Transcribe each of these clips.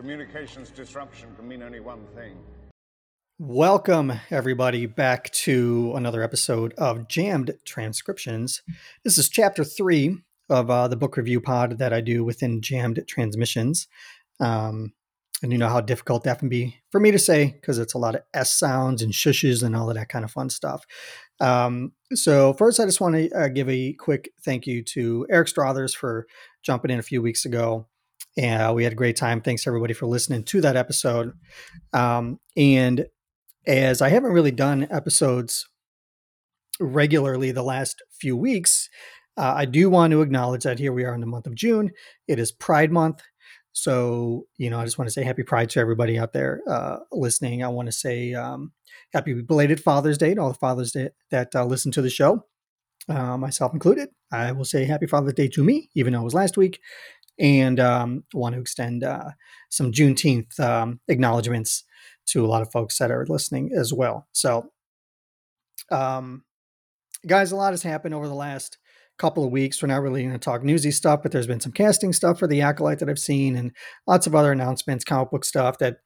Communications disruption can mean only one thing. Welcome, everybody, back to another episode of Jammed Transcriptions. This is chapter three of uh, the book review pod that I do within Jammed Transmissions. Um, and you know how difficult that can be for me to say because it's a lot of S sounds and shushes and all of that kind of fun stuff. Um, so, first, I just want to uh, give a quick thank you to Eric Strothers for jumping in a few weeks ago. And uh, we had a great time. Thanks everybody for listening to that episode. Um, and as I haven't really done episodes regularly the last few weeks, uh, I do want to acknowledge that here we are in the month of June. It is Pride Month. So, you know, I just want to say happy Pride to everybody out there uh, listening. I want to say um, happy belated Father's Day to all the fathers that, that uh, listen to the show, uh, myself included. I will say happy Father's Day to me, even though it was last week. And um, want to extend uh, some Juneteenth um, acknowledgments to a lot of folks that are listening as well. So, um, guys, a lot has happened over the last couple of weeks. We're not really going to talk newsy stuff, but there's been some casting stuff for the Acolyte that I've seen and lots of other announcements, comic book stuff that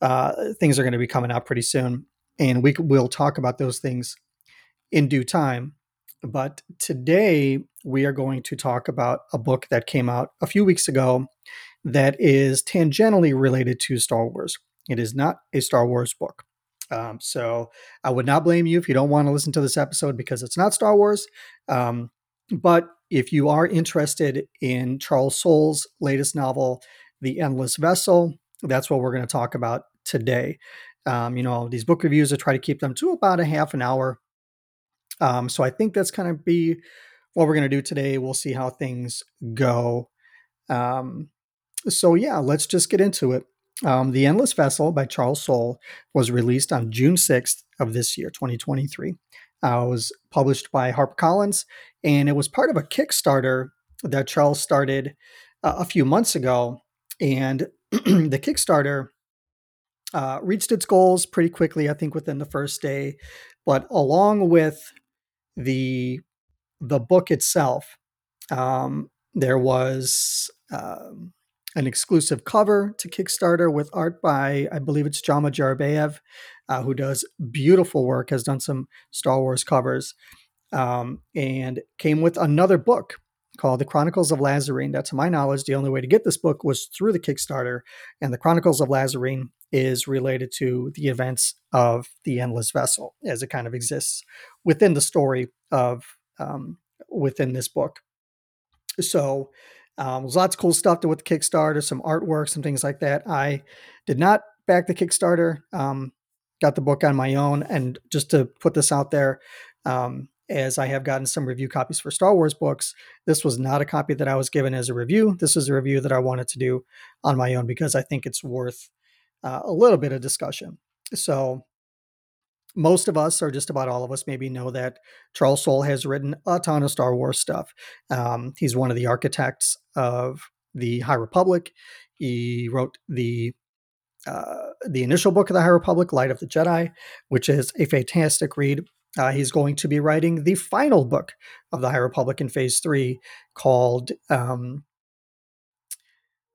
uh, things are going to be coming out pretty soon. And we will talk about those things in due time. But today we are going to talk about a book that came out a few weeks ago that is tangentially related to Star Wars. It is not a Star Wars book. Um, so I would not blame you if you don't want to listen to this episode because it's not Star Wars. Um, but if you are interested in Charles Soule's latest novel, The Endless Vessel, that's what we're going to talk about today. Um, you know, these book reviews, I try to keep them to about a half an hour. Um, so I think that's going to be what we're going to do today. We'll see how things go. Um, so, yeah, let's just get into it. Um, the Endless Vessel by Charles Soule was released on June 6th of this year, 2023. Uh, it was published by HarperCollins, and it was part of a Kickstarter that Charles started uh, a few months ago. And the Kickstarter uh, reached its goals pretty quickly, I think, within the first day. But along with the the book itself, um, there was um, an exclusive cover to Kickstarter with art by, I believe it's Jama Jurabaev, uh, who does beautiful work, has done some Star Wars covers, um, and came with another book called The Chronicles of Lazarene. That, to my knowledge, the only way to get this book was through the Kickstarter. And The Chronicles of Lazarene is related to the events of the Endless Vessel as it kind of exists within the story of um, within this book. So um, there's lots of cool stuff to with the Kickstarter, some artwork, some things like that. I did not back the Kickstarter. Um, got the book on my own, and just to put this out there, um, as I have gotten some review copies for Star Wars books, this was not a copy that I was given as a review. This is a review that I wanted to do on my own because I think it's worth uh, a little bit of discussion. So most of us, or just about all of us, maybe know that Charles Soule has written a ton of Star Wars stuff. Um, he's one of the architects of the High Republic. He wrote the uh, the initial book of the High Republic, Light of the Jedi, which is a fantastic read. Uh, he's going to be writing the final book of the High Republic in Phase Three, called um,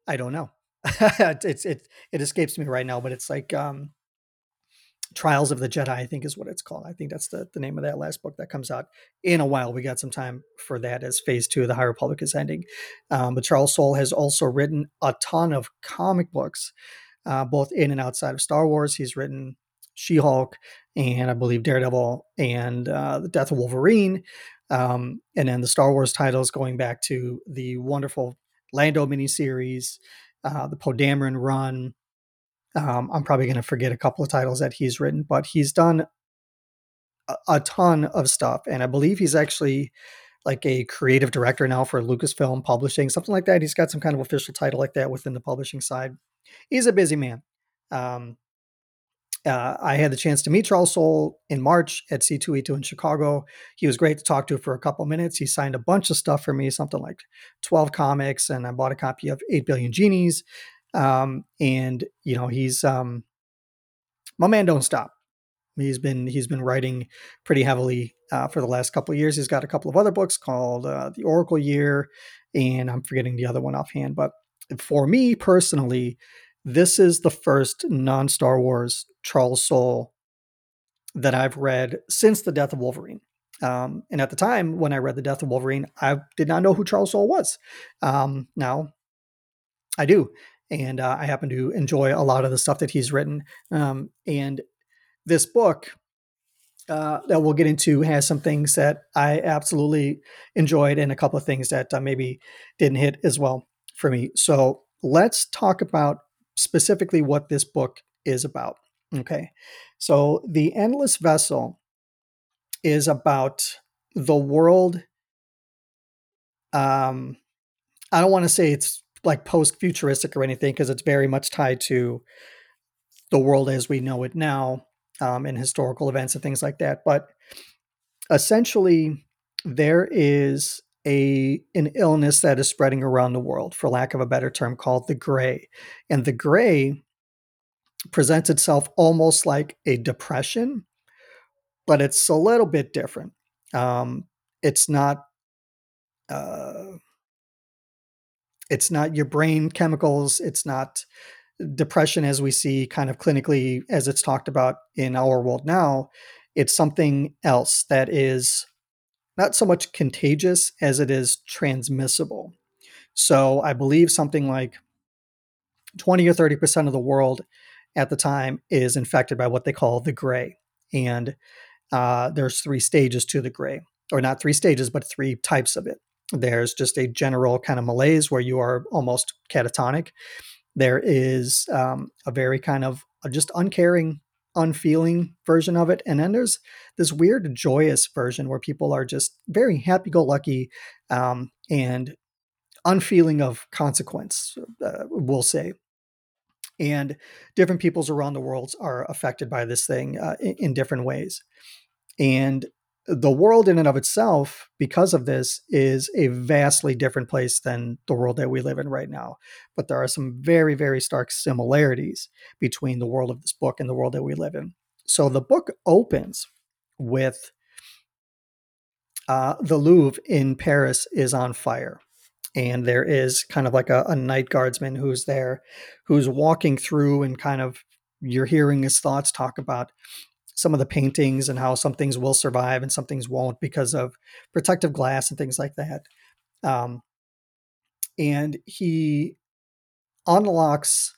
I don't know. it's it it escapes me right now, but it's like um, Trials of the Jedi, I think is what it's called. I think that's the, the name of that last book that comes out in a while. We got some time for that as phase two of the High Republic is ending. Um, but Charles Soule has also written a ton of comic books, uh, both in and outside of Star Wars. He's written She Hulk and I believe Daredevil and uh, The Death of Wolverine. Um, and then the Star Wars titles going back to the wonderful Lando miniseries, uh, the Poe Dameron run, um, I'm probably going to forget a couple of titles that he's written, but he's done a, a, ton of stuff. And I believe he's actually like a creative director now for Lucasfilm Publishing, something like that. He's got some kind of official title like that within the publishing side. He's a busy man. Um, uh, I had the chance to meet Charles Soule in March at C2E2 in Chicago. He was great to talk to for a couple minutes. He signed a bunch of stuff for me, something like 12 comics, and I bought a copy of 8 Billion Genies. Um, and you know, he's um, my man don't stop. He's been he's been writing pretty heavily uh, for the last couple of years. He's got a couple of other books called uh, The Oracle Year, and I'm forgetting the other one offhand. But for me personally, this is the first non Star Wars Charles Soule that I've read since the death of Wolverine. Um, and at the time when I read the death of Wolverine, I did not know who Charles Soule was. Um, now I do, and uh, I happen to enjoy a lot of the stuff that he's written. Um, and this book uh, that we'll get into has some things that I absolutely enjoyed, and a couple of things that uh, maybe didn't hit as well for me. So let's talk about specifically what this book is about. Okay, so the Endless Vessel is about the world. Um, I don't want to say it's like post futuristic or anything because it's very much tied to the world as we know it now um, and historical events and things like that. But essentially, there is a an illness that is spreading around the world, for lack of a better term, called the gray, and the gray presents itself almost like a depression, but it's a little bit different. Um, it's not. Uh, it's not your brain chemicals. It's not depression as we see kind of clinically as it's talked about in our world now. It's something else that is not so much contagious as it is transmissible. So I believe something like 20 or 30% of the world at the time is infected by what they call the gray. And uh, there's three stages to the gray, or not three stages, but three types of it. There's just a general kind of malaise where you are almost catatonic. There is um, a very kind of just uncaring, unfeeling version of it. And then there's this weird, joyous version where people are just very happy go lucky um, and unfeeling of consequence, uh, we'll say. And different peoples around the world are affected by this thing uh, in, in different ways. And the world in and of itself, because of this, is a vastly different place than the world that we live in right now. But there are some very, very stark similarities between the world of this book and the world that we live in. So the book opens with uh, the Louvre in Paris is on fire. And there is kind of like a, a night guardsman who's there, who's walking through and kind of you're hearing his thoughts talk about some of the paintings and how some things will survive and some things won't because of protective glass and things like that. Um, and he unlocks,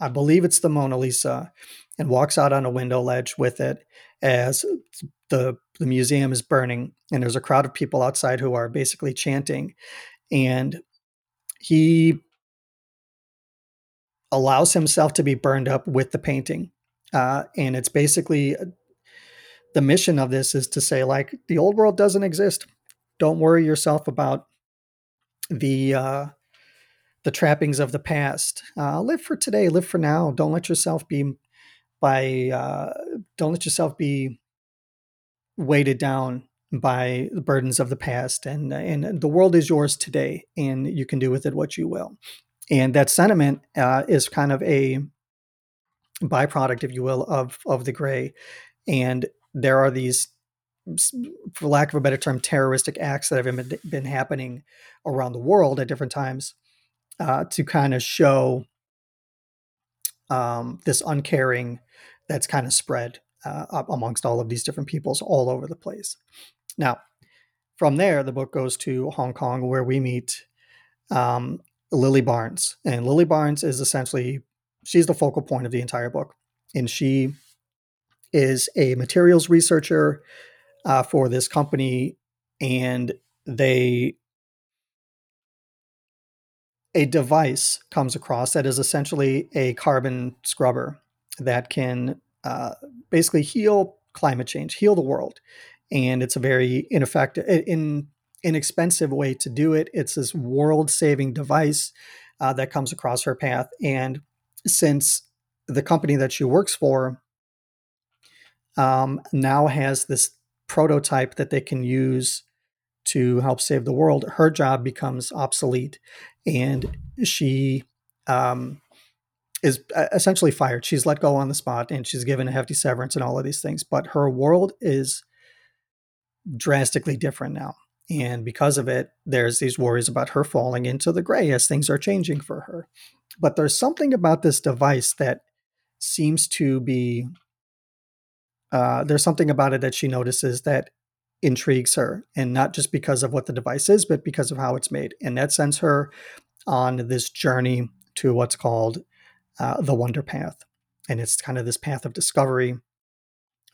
I believe it's the Mona Lisa, and walks out on a window ledge with it as the the museum is burning and there's a crowd of people outside who are basically chanting and he allows himself to be burned up with the painting uh, and it's basically uh, the mission of this is to say, like, the old world doesn't exist. Don't worry yourself about the uh, the trappings of the past. Uh, live for today. Live for now. Don't let yourself be by. Uh, don't let yourself be weighted down by the burdens of the past. And and the world is yours today, and you can do with it what you will. And that sentiment uh, is kind of a byproduct, if you will, of of the gray. And there are these, for lack of a better term, terroristic acts that have been, been happening around the world at different times uh, to kind of show um, this uncaring that's kind of spread uh, amongst all of these different peoples all over the place. Now, from there, the book goes to Hong Kong, where we meet um, Lily Barnes, and Lily Barnes is essentially she's the focal point of the entire book, and she is a materials researcher uh, for this company, and they a device comes across that is essentially a carbon scrubber that can uh, basically heal climate change, heal the world, and it's a very ineffective, in inexpensive way to do it. It's this world-saving device uh, that comes across her path, and since the company that she works for um, now has this prototype that they can use to help save the world, her job becomes obsolete, and she um, is uh, essentially fired. She's let go on the spot, and she's given a hefty severance and all of these things. But her world is drastically different now, And because of it, there's these worries about her falling into the gray as things are changing for her. But there's something about this device that seems to be uh, there's something about it that she notices that intrigues her, and not just because of what the device is, but because of how it's made. And that sends her on this journey to what's called uh, the Wonder Path. And it's kind of this path of discovery,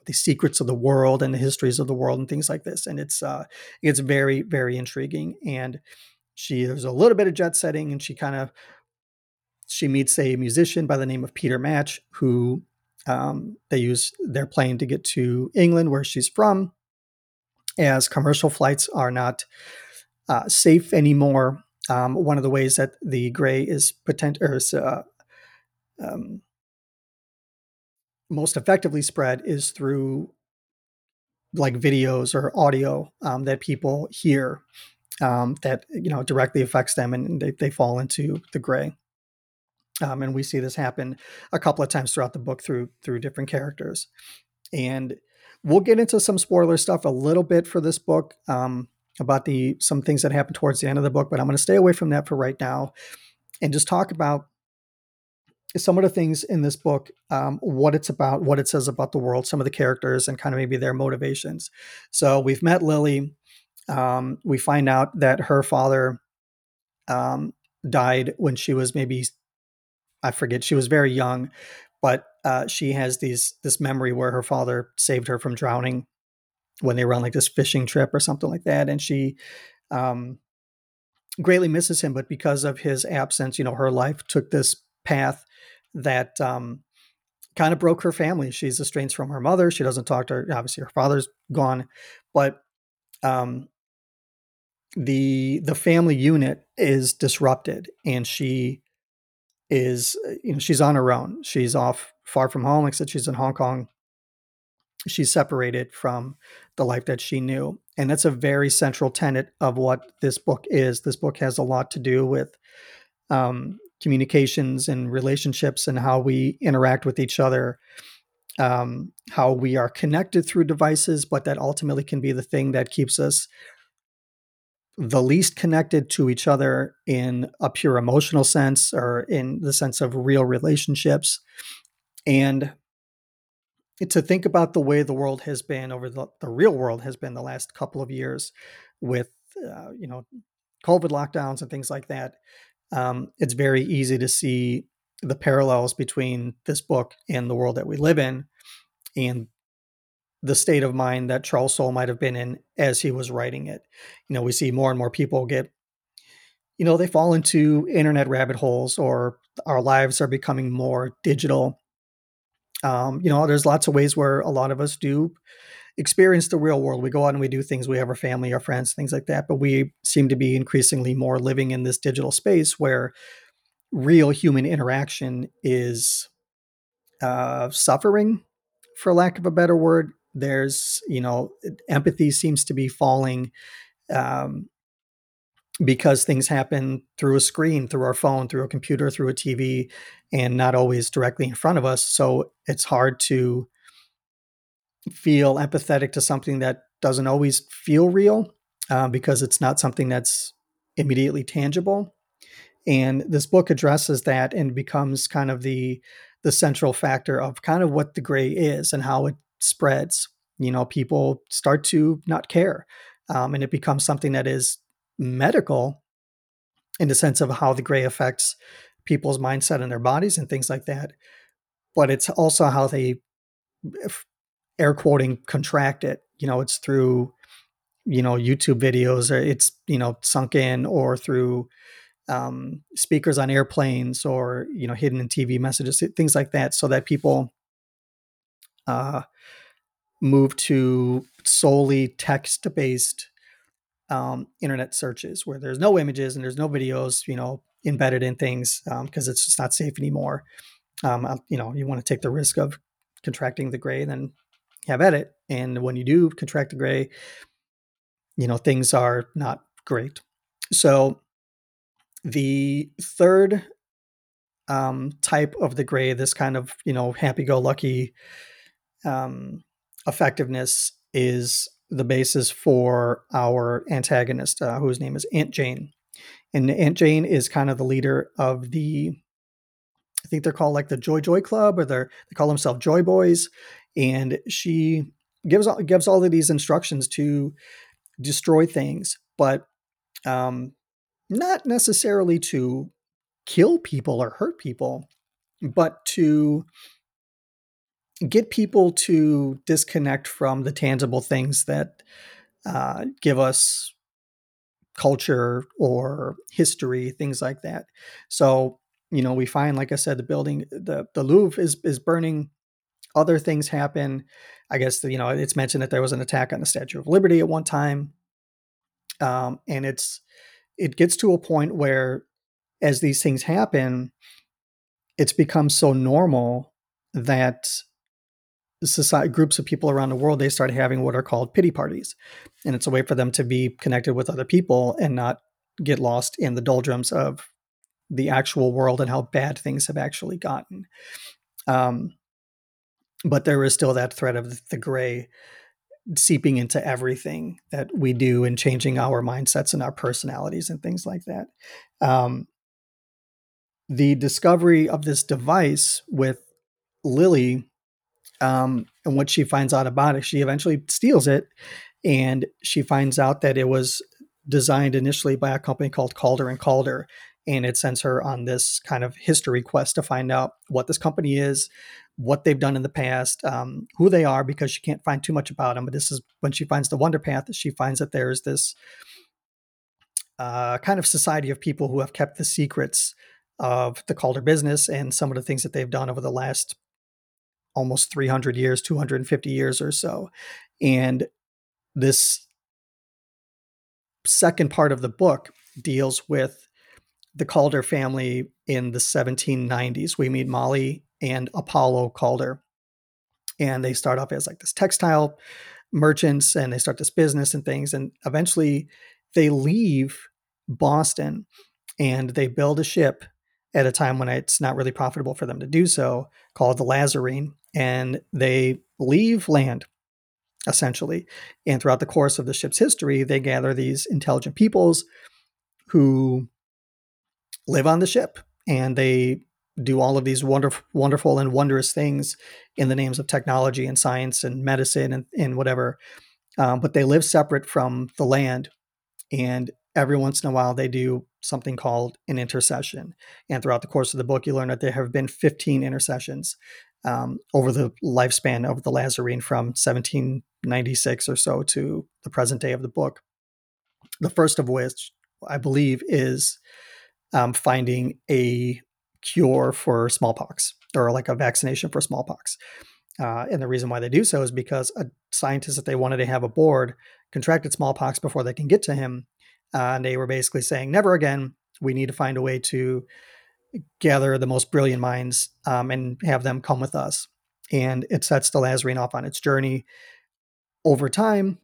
the secrets of the world and the histories of the world and things like this. And it's uh, it's very very intriguing. And she there's a little bit of jet setting, and she kind of she meets a musician by the name of Peter Match, who um, they use their plane to get to England, where she's from, as commercial flights are not uh, safe anymore. Um, one of the ways that the gray is potent or is, uh, um, most effectively spread is through like videos or audio um, that people hear um, that you know directly affects them and they, they fall into the gray. Um, and we see this happen a couple of times throughout the book through through different characters. And we'll get into some spoiler stuff a little bit for this book um, about the some things that happen towards the end of the book, but I'm going to stay away from that for right now and just talk about some of the things in this book, um, what it's about, what it says about the world, some of the characters, and kind of maybe their motivations. So we've met Lily. Um, we find out that her father um, died when she was maybe I forget. She was very young, but uh, she has these this memory where her father saved her from drowning when they were on like this fishing trip or something like that, and she um, greatly misses him. But because of his absence, you know, her life took this path that um, kind of broke her family. She's estranged from her mother. She doesn't talk to her. Obviously, her father's gone, but um, the the family unit is disrupted, and she is uh, you know she's on her own. She's off far from home. Like I said, she's in Hong Kong. She's separated from the life that she knew, and that's a very central tenet of what this book is. This book has a lot to do with um, communications and relationships and how we interact with each other um, how we are connected through devices but that ultimately can be the thing that keeps us the least connected to each other in a pure emotional sense or in the sense of real relationships. And to think about the way the world has been over the, the real world has been the last couple of years with uh, you know covid lockdowns and things like that um, it's very easy to see the parallels between this book and the world that we live in and the state of mind that Charles Soule might have been in as he was writing it. You know, we see more and more people get, you know, they fall into internet rabbit holes or our lives are becoming more digital. Um, you know, there's lots of ways where a lot of us do experience the real world. We go out and we do things. We have our family, our friends, things like that. But we seem to be increasingly more living in this digital space where real human interaction is uh, suffering, for lack of a better word. There's, you know, empathy seems to be falling um, because things happen through a screen, through our phone, through a computer, through a TV, and not always directly in front of us. So it's hard to feel empathetic to something that doesn't always feel real uh, because it's not something that's immediately tangible. And this book addresses that and becomes kind of the the central factor of kind of what the gray is and how it spreads. You know, people start to not care, um, and it becomes something that is medical in the sense of how the gray affects people's mindset and their bodies and things like that. But it's also how they air quoting contract it. You know, it's through you know YouTube videos, or it's you know sunk in, or through um, speakers on airplanes, or you know hidden in TV messages, things like that, so that people uh, move to solely text based um, internet searches where there's no images and there's no videos, you know, embedded in things because um, it's just not safe anymore. Um, you know, you want to take the risk of contracting the gray, then have at it. And when you do contract the gray, you know, things are not great. So the third um, type of the gray, this kind of, you know, happy go lucky um, effectiveness is the basis for our antagonist, uh, whose name is Aunt Jane. And Aunt Jane is kind of the leader of the, I think they're called like the Joy Joy Club, or they're they call themselves Joy Boys. And she gives gives all of these instructions to destroy things, but um, not necessarily to kill people or hurt people, but to get people to disconnect from the tangible things that uh, give us culture or history, things like that. So, you know, we find, like I said, the building, the the Louvre is is burning. Other things happen. I guess you know it's mentioned that there was an attack on the Statue of Liberty at one time, um, and it's it gets to a point where, as these things happen, it's become so normal that society groups of people around the world they start having what are called pity parties and it's a way for them to be connected with other people and not get lost in the doldrums of the actual world and how bad things have actually gotten um, but there is still that threat of the gray seeping into everything that we do and changing our mindsets and our personalities and things like that. Um, the discovery of this device with lily um, and what she finds out about it, she eventually steals it, and she finds out that it was designed initially by a company called Calder and Calder, and it sends her on this kind of history quest to find out what this company is, what they've done in the past, um, who they are, because she can't find too much about them. But this is when she finds the Wonder Path she finds that there's this uh, kind of society of people who have kept the secrets of the Calder business and some of the things that they've done over the last almost 300 years, 250 years or so. And this second part of the book deals with the Calder family in the 1790s. We meet Molly and Apollo Calder. And they start off as like this textile merchants and they start this business and things. And eventually they leave Boston and they build a ship at a time when it's not really profitable for them to do so called the Lazarine and they leave land essentially. And throughout the course of the ship's history, they gather these intelligent peoples who live on the ship and they do all of these wonderful, wonderful and wondrous things in the names of technology and science and medicine and, and whatever. Um, but they live separate from the land. And every once in a while, they do something called an intercession. And throughout the course of the book, you learn that there have been 15 intercessions um, over the lifespan of the Lazarine from 1796 or so to the present day of the book. The first of which, I believe, is um, finding a cure for smallpox or like a vaccination for smallpox. Uh, and the reason why they do so is because a scientist that they wanted to have aboard contracted smallpox before they can get to him. Uh, and they were basically saying, never again. We need to find a way to gather the most brilliant minds um, and have them come with us. And it sets the Lazarine off on its journey. Over time,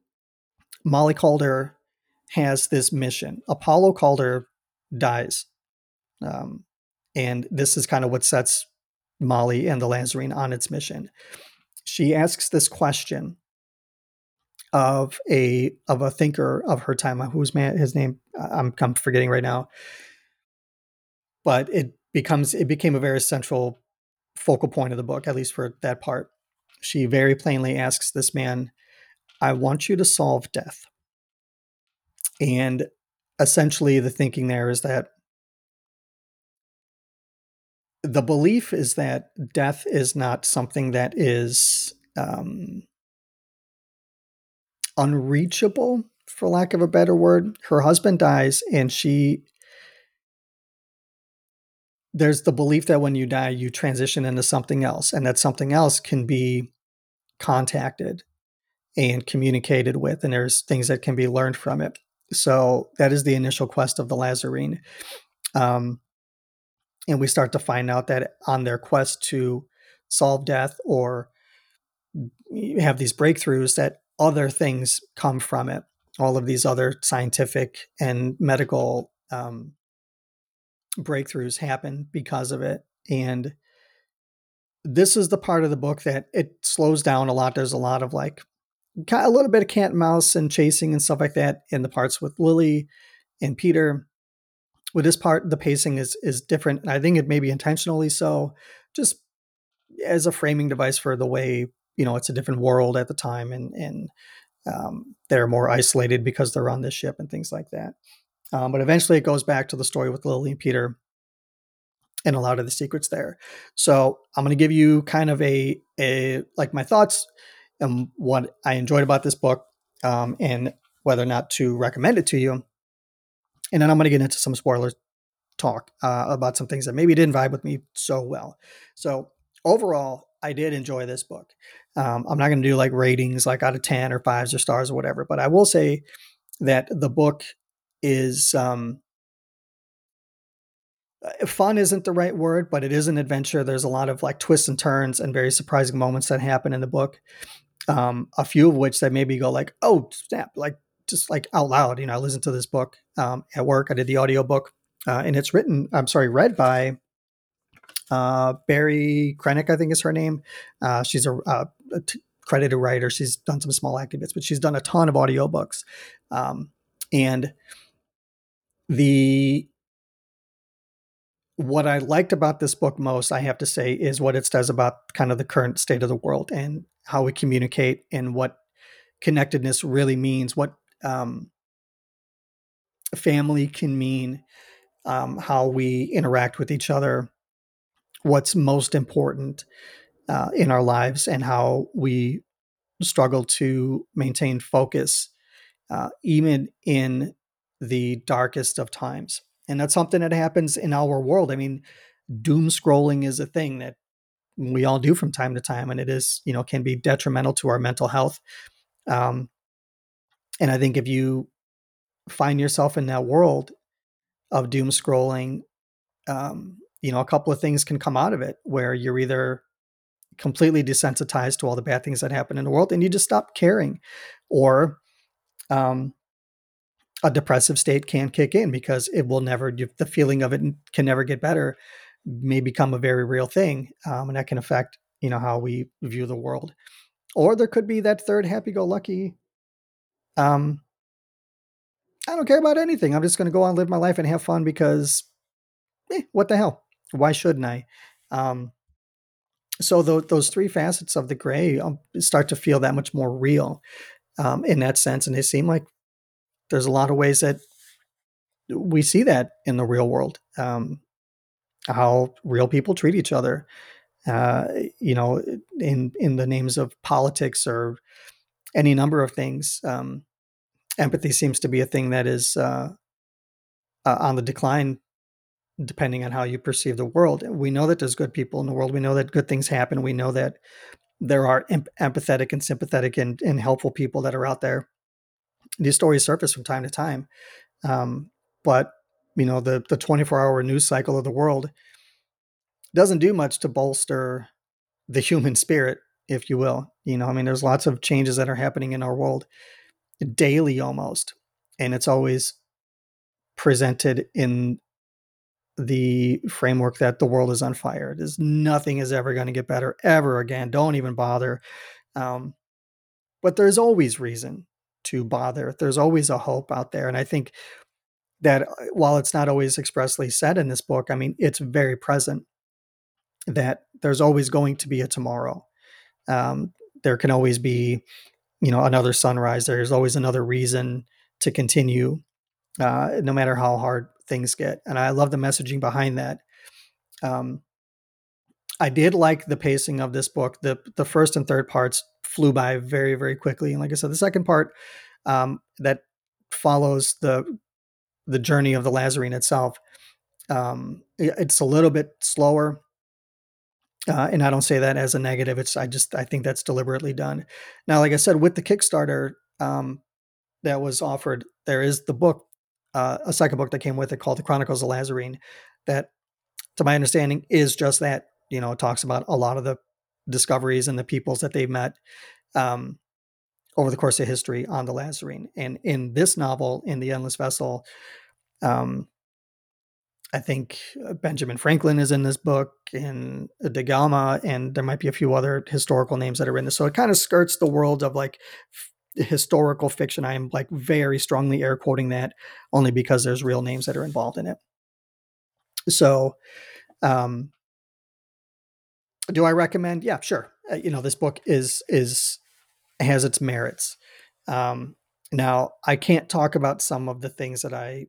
Molly Calder has this mission. Apollo Calder dies. Um, and this is kind of what sets Molly and the Lazarine on its mission. She asks this question of a of a thinker of her time, uh, whose man his name uh, I'm, I'm forgetting right now, but it becomes it became a very central focal point of the book, at least for that part. She very plainly asks this man, I want you to solve death. And essentially, the thinking there is that the belief is that death is not something that is um, unreachable, for lack of a better word. Her husband dies, and she there's the belief that when you die, you transition into something else, and that something else can be contacted and communicated with, and there's things that can be learned from it. So that is the initial quest of the Lazarine. Um, and we start to find out that on their quest to solve death or have these breakthroughs, that other things come from it. All of these other scientific and medical um, breakthroughs happen because of it. And this is the part of the book that it slows down a lot. There's a lot of like a little bit of cat and mouse and chasing and stuff like that in the parts with Lily and Peter. With this part, the pacing is is different, and I think it may be intentionally so, just as a framing device for the way you know it's a different world at the time, and and um, they're more isolated because they're on this ship and things like that. Um, but eventually, it goes back to the story with Lily and Peter and a lot of the secrets there. So I'm going to give you kind of a a like my thoughts and what I enjoyed about this book, um, and whether or not to recommend it to you. And then I'm going to get into some spoilers talk uh, about some things that maybe didn't vibe with me so well. So overall, I did enjoy this book. Um, I'm not going to do like ratings like out of 10 or fives or stars or whatever, but I will say that the book is um, uh, fun isn't the right word, but it is an adventure. There's a lot of like twists and turns and very surprising moments that happen in the book. Um, a few of which that maybe go like, oh snap, like just like out loud. You know, I listened to this book um, at work. I did the audio book, uh, and it's written. I'm sorry, read by uh, Barry Krennick, I think is her name. Uh, she's a, uh, credited writer. She's done some small acting bits, but she's done a ton of audiobooks. Um, and the what I liked about this book most, I have to say, is what it says about kind of the current state of the world and how we communicate and what connectedness really means, what um, family can mean, um, how we interact with each other, what's most important uh, in our lives, and how we struggle to maintain focus, uh, even in the darkest of times and that's something that happens in our world. I mean, doom scrolling is a thing that we all do from time to time, and it is you know can be detrimental to our mental health. Um, and I think if you find yourself in that world of doom scrolling, um, you know, a couple of things can come out of it where you're either completely desensitized to all the bad things that happen in the world and you just stop caring, or um, a depressive state can kick in because it will never the feeling of it can never get better may become a very real thing um, and that can affect you know how we view the world. Or there could be that third happy-go-lucky um i don't care about anything i'm just going to go on live my life and have fun because eh, what the hell why shouldn't i um so th- those three facets of the gray um, start to feel that much more real um, in that sense and they seem like there's a lot of ways that we see that in the real world. Um, how real people treat each other, uh, you know, in in the names of politics or any number of things. Um, empathy seems to be a thing that is uh, uh, on the decline, depending on how you perceive the world. We know that there's good people in the world. We know that good things happen. We know that there are em- empathetic and sympathetic and, and helpful people that are out there these stories surface from time to time. Um, but you know, the the 24 hour news cycle of the world doesn't do much to bolster the human spirit, if you will. You know, I mean, there's lots of changes that are happening in our world daily almost, and it's always presented in the framework that the world is on fire. There's nothing is ever going to get better ever again. Don't even bother. Um, but there's always reason to bother. There's always a hope out there. And I think that uh, while it's not always expressly said in this book, I mean, it's very present that there's always going to be a tomorrow. Um, there can always be, you know, another sunrise. There's always another reason to continue, uh, no matter how hard things get. And I love the messaging behind that. Um, I did like the pacing of this book. the The first and third parts flew by very, very quickly, and like I said, the second part um, that follows the the journey of the Lazarene itself, um, it's a little bit slower. Uh, and I don't say that as a negative. It's I just I think that's deliberately done. Now, like I said, with the Kickstarter um, that was offered, there is the book, uh, a second book that came with it called The Chronicles of Lazarene, that, to my understanding, is just that you know, talks about a lot of the discoveries and the peoples that they've met um, over the course of history on the Lazarene. And in this novel, in The Endless Vessel, um, I think uh, Benjamin Franklin is in this book, and Da Gama, and there might be a few other historical names that are in this. So it kind of skirts the world of like f- historical fiction. I am like very strongly air quoting that only because there's real names that are involved in it. So, um, do I recommend? Yeah, sure. Uh, you know, this book is is has its merits. Um, now, I can't talk about some of the things that I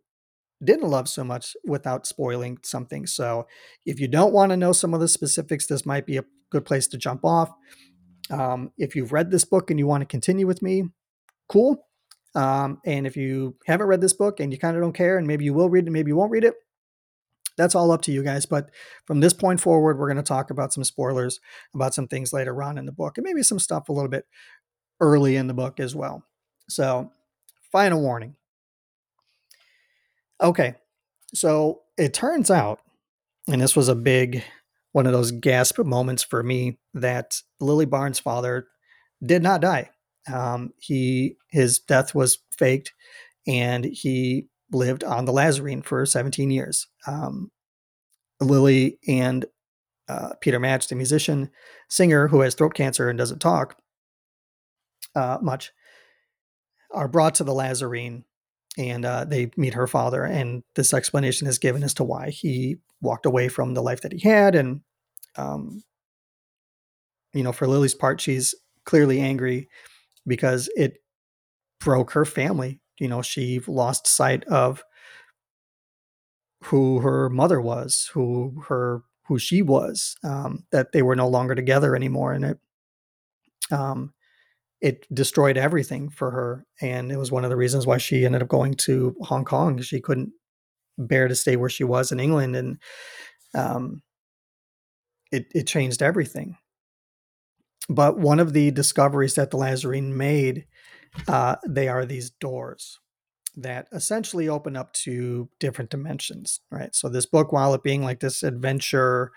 didn't love so much without spoiling something. So, if you don't want to know some of the specifics, this might be a good place to jump off. Um, if you've read this book and you want to continue with me, cool. Um, and if you haven't read this book and you kind of don't care, and maybe you will read it, maybe you won't read it, that's all up to you guys. But from this point forward, we're going to talk about some spoilers about some things later on in the book and maybe some stuff a little bit early in the book as well. So, final warning. Okay, so it turns out, and this was a big one of those gasp moments for me, that Lily Barnes' father did not die. Um, he his death was faked, and he lived on the Lazarene for 17 years. Um, Lily and uh, Peter Match, the musician, singer who has throat cancer and doesn't talk uh, much, are brought to the Lazarene and uh, they meet her father. And this explanation is given as to why he walked away from the life that he had. And, um, you know, for Lily's part, she's clearly angry because it broke her family. You know, she lost sight of who her mother was, who her who she was, um, that they were no longer together anymore, and it um, it destroyed everything for her. And it was one of the reasons why she ended up going to Hong Kong. She couldn't bear to stay where she was in England, and um, it it changed everything. But one of the discoveries that the Lazarene made, uh, they are these doors that essentially open up to different dimensions, right? So this book, while it being like this adventure,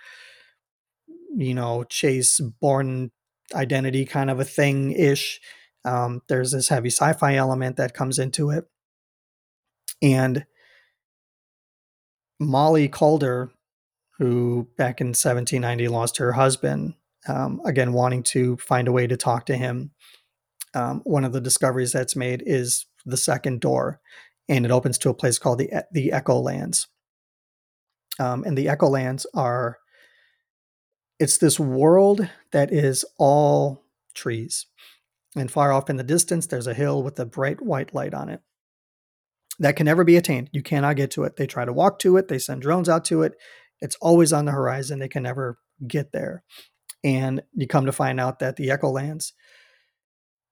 you know, chase Bourne identity kind of a thing ish, um, there's this heavy sci-fi element that comes into it, and Molly Calder, who back in 1790 lost her husband, um, again wanting to find a way to talk to him. Um, one of the discoveries that's made is the second door, and it opens to a place called the the Echo Lands. Um, and the Echo Lands are it's this world that is all trees, and far off in the distance, there's a hill with a bright white light on it that can never be attained. You cannot get to it. They try to walk to it. They send drones out to it. It's always on the horizon. They can never get there. And you come to find out that the Echo Lands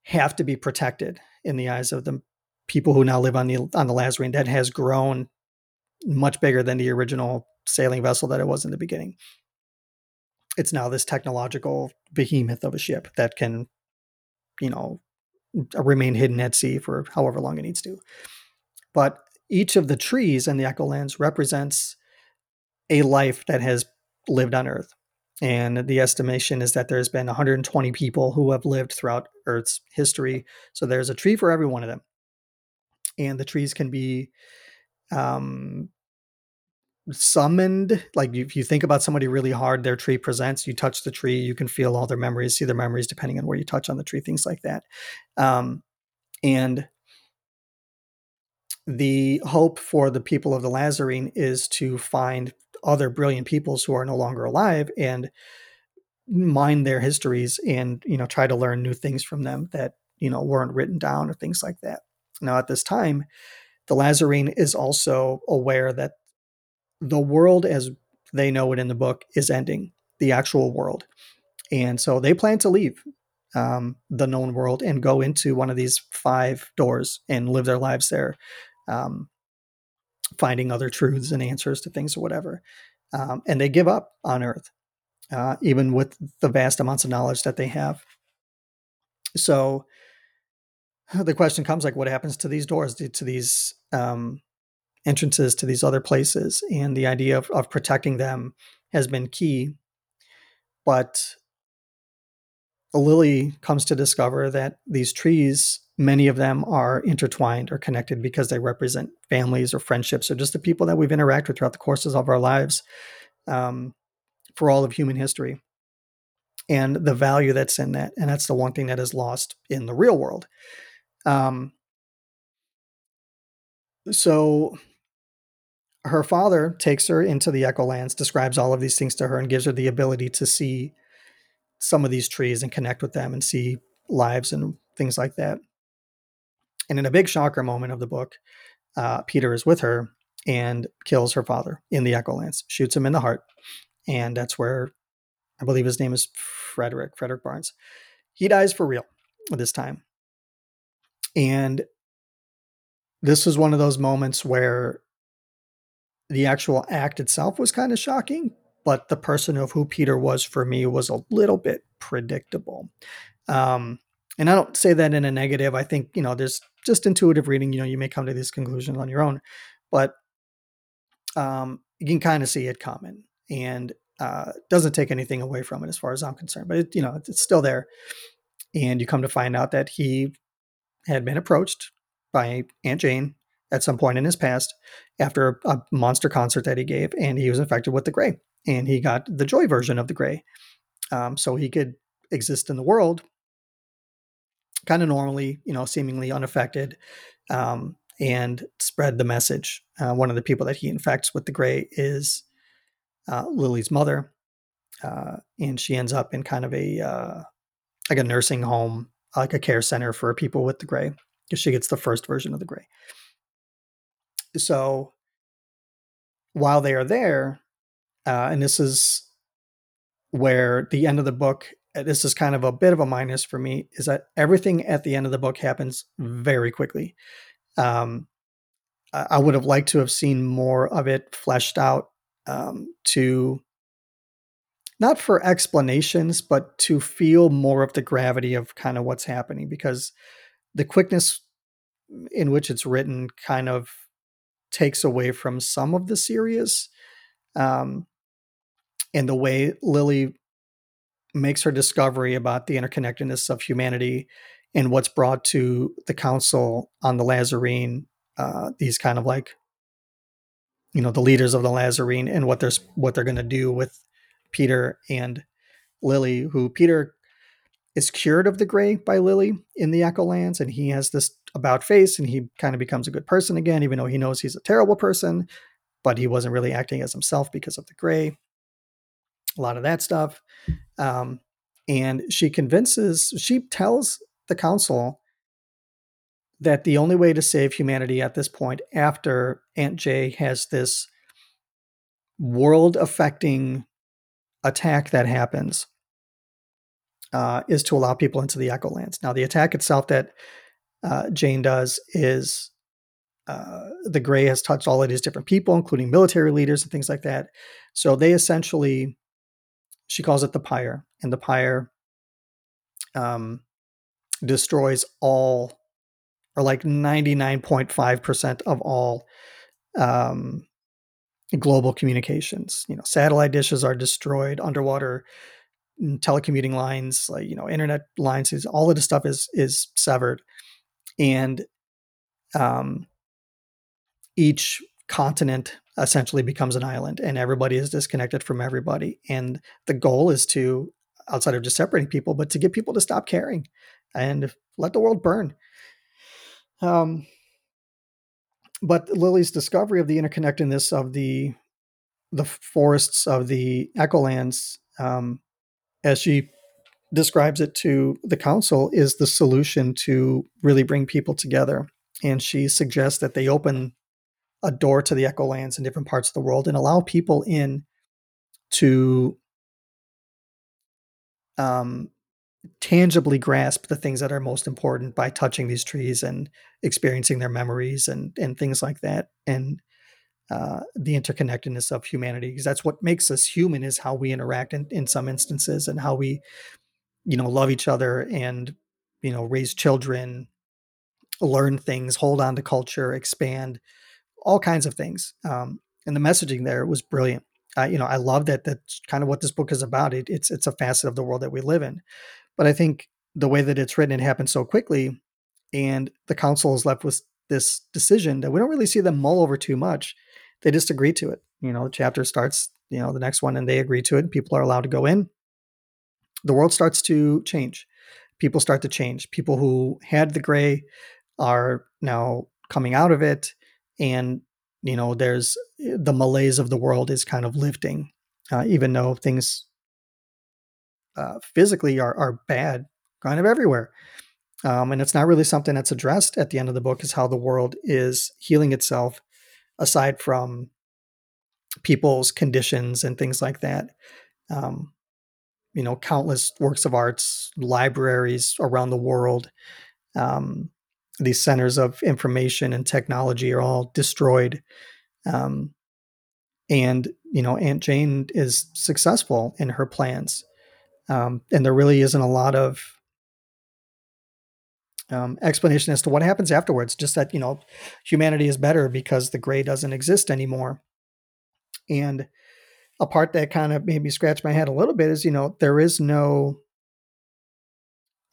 have to be protected in the eyes of the people who now live on the on the Lazarene that has grown much bigger than the original sailing vessel that it was in the beginning. It's now this technological behemoth of a ship that can, you know, remain hidden at sea for however long it needs to. But each of the trees in the Echo Lands represents a life that has lived on Earth. And the estimation is that there's been 120 people who have lived throughout Earth's history. So there's a tree for every one of them and the trees can be um, summoned. Like if you think about somebody really hard, their tree presents. You touch the tree, you can feel all their memories, see their memories depending on where you touch on the tree, things like that. Um, and the hope for the people of the Lazarene is to find other brilliant peoples who are no longer alive and mine their histories and you know try to learn new things from them that you know weren't written down or things like that now, at this time, the Lazarene is also aware that the world as they know it in the book is ending, the actual world. And so they plan to leave um, the known world and go into one of these five doors and live their lives there, um, finding other truths and answers to things or whatever. Um, and they give up on Earth, uh, even with the vast amounts of knowledge that they have. So the question comes like what happens to these doors to these um, entrances to these other places and the idea of, of protecting them has been key. But lily comes to discover that these trees many of them are intertwined or connected because they represent families or friendships or just the people that we've interacted with throughout the courses of our lives um, for all of human history. And the value that's in that and that's the one thing that is lost in the real world. Um, so her father takes her into the echo lands describes all of these things to her and gives her the ability to see some of these trees and connect with them and see lives and things like that and in a big shocker moment of the book, uh, Peter is with her and kills her father in the Echo Lands, shoots him in the heart. And that's where I believe his name is Frederick, Frederick Barnes. He dies for real this time. And this was one of those moments where the actual act itself was kind of shocking, but the person of who Peter was for me was a little bit predictable. Um, and I don't say that in a negative. I think, you know, there's just intuitive reading, you know, you may come to these conclusions on your own, but um, you can kind of see it coming and uh, doesn't take anything away from it as far as I'm concerned, but it, you know, it's still there. And you come to find out that he had been approached by Aunt Jane at some point in his past after a monster concert that he gave, and he was infected with the gray, and he got the joy version of the gray, um, so he could exist in the world kind of normally, you know, seemingly unaffected, um, and spread the message. Uh, one of the people that he infects with the gray is uh, Lily's mother, uh, and she ends up in kind of a uh, like a nursing home, like a care center for people with the gray, because she gets the first version of the gray. So while they are there, uh, and this is where the end of the book uh, this is kind of a bit of a minus for me is that everything at the end of the book happens very quickly. Um, I would have liked to have seen more of it fleshed out um, to not for explanations, but to feel more of the gravity of kind of what's happening because the quickness in which it's written kind of takes away from some of the serious um, and the way Lily makes her discovery about the interconnectedness of humanity and what's brought to the council on the Lazarene, uh, these kind of like, you know, the leaders of the Lazarene and what they're what they're going to do with Peter and Lily, who Peter is cured of the gray by Lily in the Echo Lands, and he has this about face, and he kind of becomes a good person again, even though he knows he's a terrible person, but he wasn't really acting as himself because of the gray. A lot of that stuff. Um, and she convinces, she tells the council that the only way to save humanity at this point, after Aunt Jane has this world affecting attack that happens, uh, is to allow people into the Echo Lands. Now, the attack itself that uh, Jane does is uh, the Gray has touched all of these different people, including military leaders and things like that. So they essentially she calls it the pyre, and the pyre um, destroys all, or like 99.5% of all um, global communications. You know, satellite dishes are destroyed, underwater mm, telecommuting lines, like you know, internet lines. All of the stuff is is severed, and um, each continent essentially becomes an island and everybody is disconnected from everybody. And the goal is to, outside of just separating people, but to get people to stop caring and let the world burn. Um, but Lily's discovery of the interconnectedness of the the forests of the Echolands, um, as she describes it to the council, is the solution to really bring people together. And she suggests that they open a door to the echo lands in different parts of the world and allow people in to um, tangibly grasp the things that are most important by touching these trees and experiencing their memories and and things like that and uh, the interconnectedness of humanity because that's what makes us human is how we interact in, in some instances and how we you know love each other and you know raise children learn things hold on to culture expand all kinds of things. Um, and the messaging there was brilliant. Uh, you know, I love that. That's kind of what this book is about. It, it's it's a facet of the world that we live in. But I think the way that it's written, it happens so quickly and the council is left with this decision that we don't really see them mull over too much. They just agree to it. You know, the chapter starts, you know, the next one, and they agree to it. People are allowed to go in. The world starts to change. People start to change. People who had the gray are now coming out of it, and you know, there's the malaise of the world is kind of lifting, uh, even though things uh, physically are are bad, kind of everywhere. Um, and it's not really something that's addressed at the end of the book is how the world is healing itself aside from people's conditions and things like that um, you know countless works of arts libraries around the world um, these centers of information and technology are all destroyed um, and you know aunt jane is successful in her plans um, and there really isn't a lot of um, explanation as to what happens afterwards. Just that you know, humanity is better because the gray doesn't exist anymore. And a part that kind of made me scratch my head a little bit is you know there is no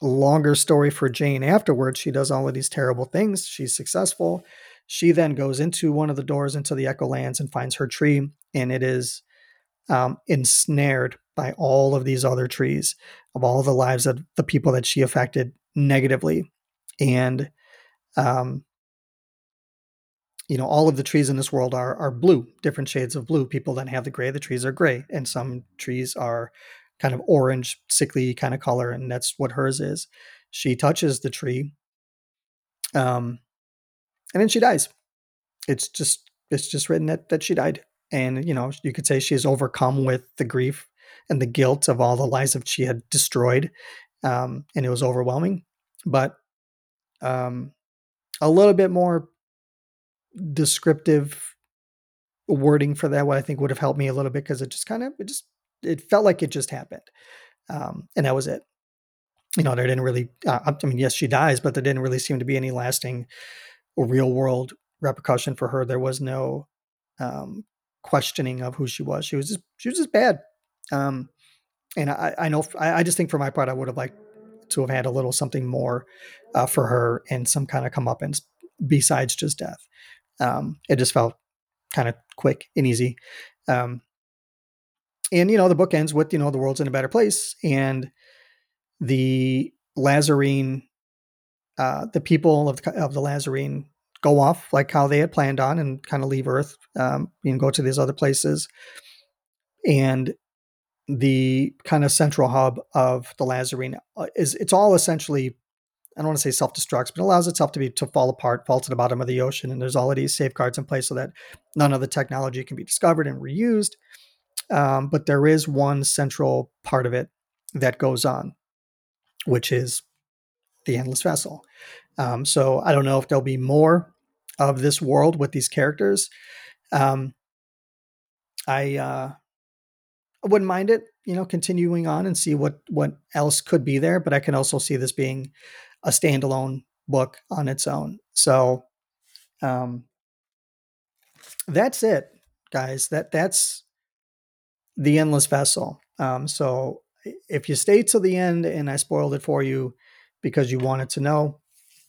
longer story for Jane afterwards. She does all of these terrible things. She's successful. She then goes into one of the doors into the Echo Lands and finds her tree, and it is um, ensnared by all of these other trees of all the lives of the people that she affected negatively and um, you know all of the trees in this world are are blue different shades of blue. People that have the gray the trees are gray. And some trees are kind of orange sickly kind of color and that's what hers is. She touches the tree um and then she dies. It's just it's just written that that she died. And you know you could say she's overcome with the grief and the guilt of all the lives that she had destroyed um and it was overwhelming. But um, a little bit more descriptive wording for that, what I think would have helped me a little bit because it just kind of it just it felt like it just happened, um, and that was it. You know, there didn't really. Uh, I mean, yes, she dies, but there didn't really seem to be any lasting, real world repercussion for her. There was no um, questioning of who she was. She was just she was just bad. Um, and I, I know I, I just think for my part, I would have liked to have had a little something more uh, for her and some kind of comeuppance besides just death. Um, it just felt kind of quick and easy. Um, and you know, the book ends with you know the world's in a better place, and the Lazarene, uh, the people of the, of the Lazarene go off like how they had planned on and kind of leave Earth, um, and go to these other places. And the kind of central hub of the Lazarene uh, is it's all essentially I don't want to say self destructs, but allows itself to be to fall apart, fall to the bottom of the ocean, and there's all of these safeguards in place so that none of the technology can be discovered and reused. Um, but there is one central part of it that goes on, which is the endless vessel. Um, so I don't know if there'll be more of this world with these characters. Um, I uh, wouldn't mind it, you know, continuing on and see what what else could be there. But I can also see this being a standalone book on its own. So um, that's it, guys. That that's the endless vessel. Um, so if you stay till the end, and I spoiled it for you because you wanted to know,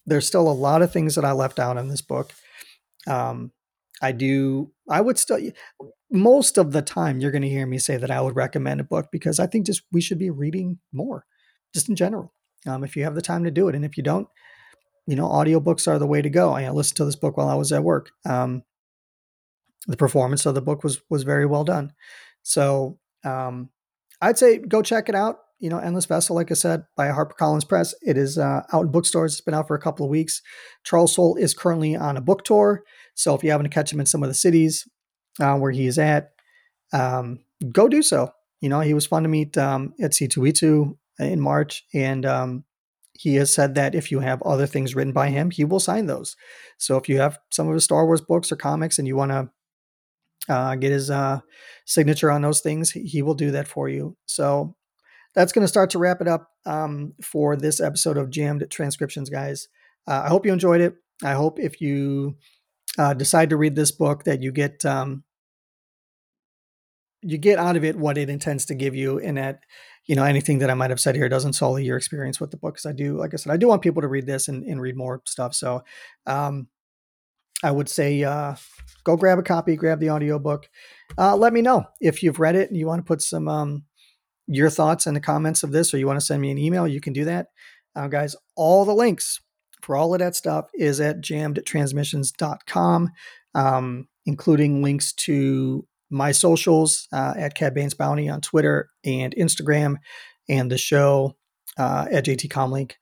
there's still a lot of things that I left out in this book. Um, I do. I would still most of the time you're going to hear me say that I would recommend a book because I think just we should be reading more, just in general. Um, if you have the time to do it, and if you don't, you know, audiobooks are the way to go. I listened to this book while I was at work. Um, the performance of the book was was very well done. So um, I'd say go check it out. You know, Endless Vessel, like I said, by HarperCollins Press. It is uh, out in bookstores. It's been out for a couple of weeks. Charles Soule is currently on a book tour. So if you happen to catch him in some of the cities uh, where he is at, um, go do so. You know, he was fun to meet um, at C2E2 in March. And um, he has said that if you have other things written by him, he will sign those. So if you have some of his Star Wars books or comics and you want to uh, get his uh, signature on those things, he will do that for you. So that's going to start to wrap it up um, for this episode of Jammed Transmissions, guys. Uh, I hope you enjoyed it. I hope if you uh, decide to read this book that you get um, you get out of it what it intends to give you, and that you know anything that I might have said here doesn't sully your experience with the book. Because I do, like I said, I do want people to read this and, and read more stuff. So, um, I would say uh, go grab a copy, grab the audiobook. Uh, let me know if you've read it and you want to put some um, your thoughts in the comments of this, or you want to send me an email. You can do that, uh, guys. All the links for all of that stuff is at jammedtransmissions.com, um, including links to my socials uh, at Cad Bane's Bounty on Twitter and Instagram, and the show uh, at JT Comlink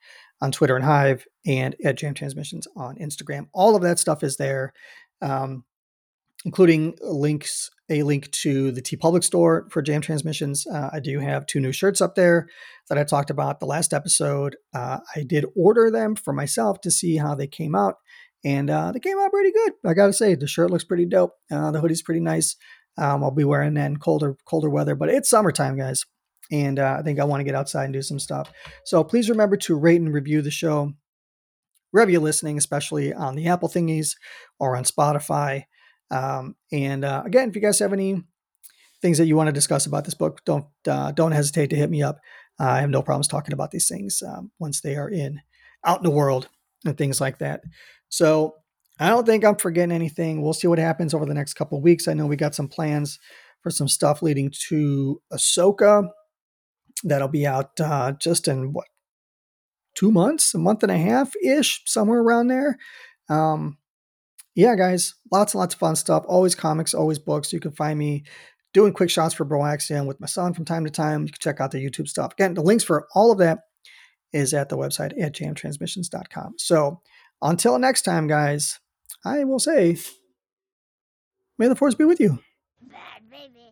on Twitter and Hive, and at Jam Transmissions on Instagram. All of that stuff is there, um, including links a link to the TeePublic store for Jam Transmissions. Uh, I do have two new shirts up there that I talked about the last episode. Uh, I did order them for myself to see how they came out, and uh, they came out pretty good. I gotta say, the shirt looks pretty dope. Uh, the hoodie's pretty nice. Um, I'll be wearing that in colder colder weather, but it's summertime, guys, and uh, I think I want to get outside and do some stuff. So please remember to rate and review the show wherever you're listening, especially on the Apple thingies or on Spotify. Um, and uh, again, if you guys have any things that you want to discuss about this book, don't uh, don't hesitate to hit me up. I have no problems talking about these things um, once they are in out in the world and things like that. So I don't think I'm forgetting anything. We'll see what happens over the next couple weeks. I know we got some plans for some stuff leading to Ahsoka that'll be out uh, just in what two months, a month and a half ish, somewhere around there. Um, yeah, guys, lots and lots of fun stuff. Always comics, always books. You can find me doing quick shots for Broaxium with my son from time to time. You can check out the YouTube stuff. Again, the links for all of that is at the website at jamtransmissions.com. So until next time, guys, I will say, may the force be with you. Bad baby.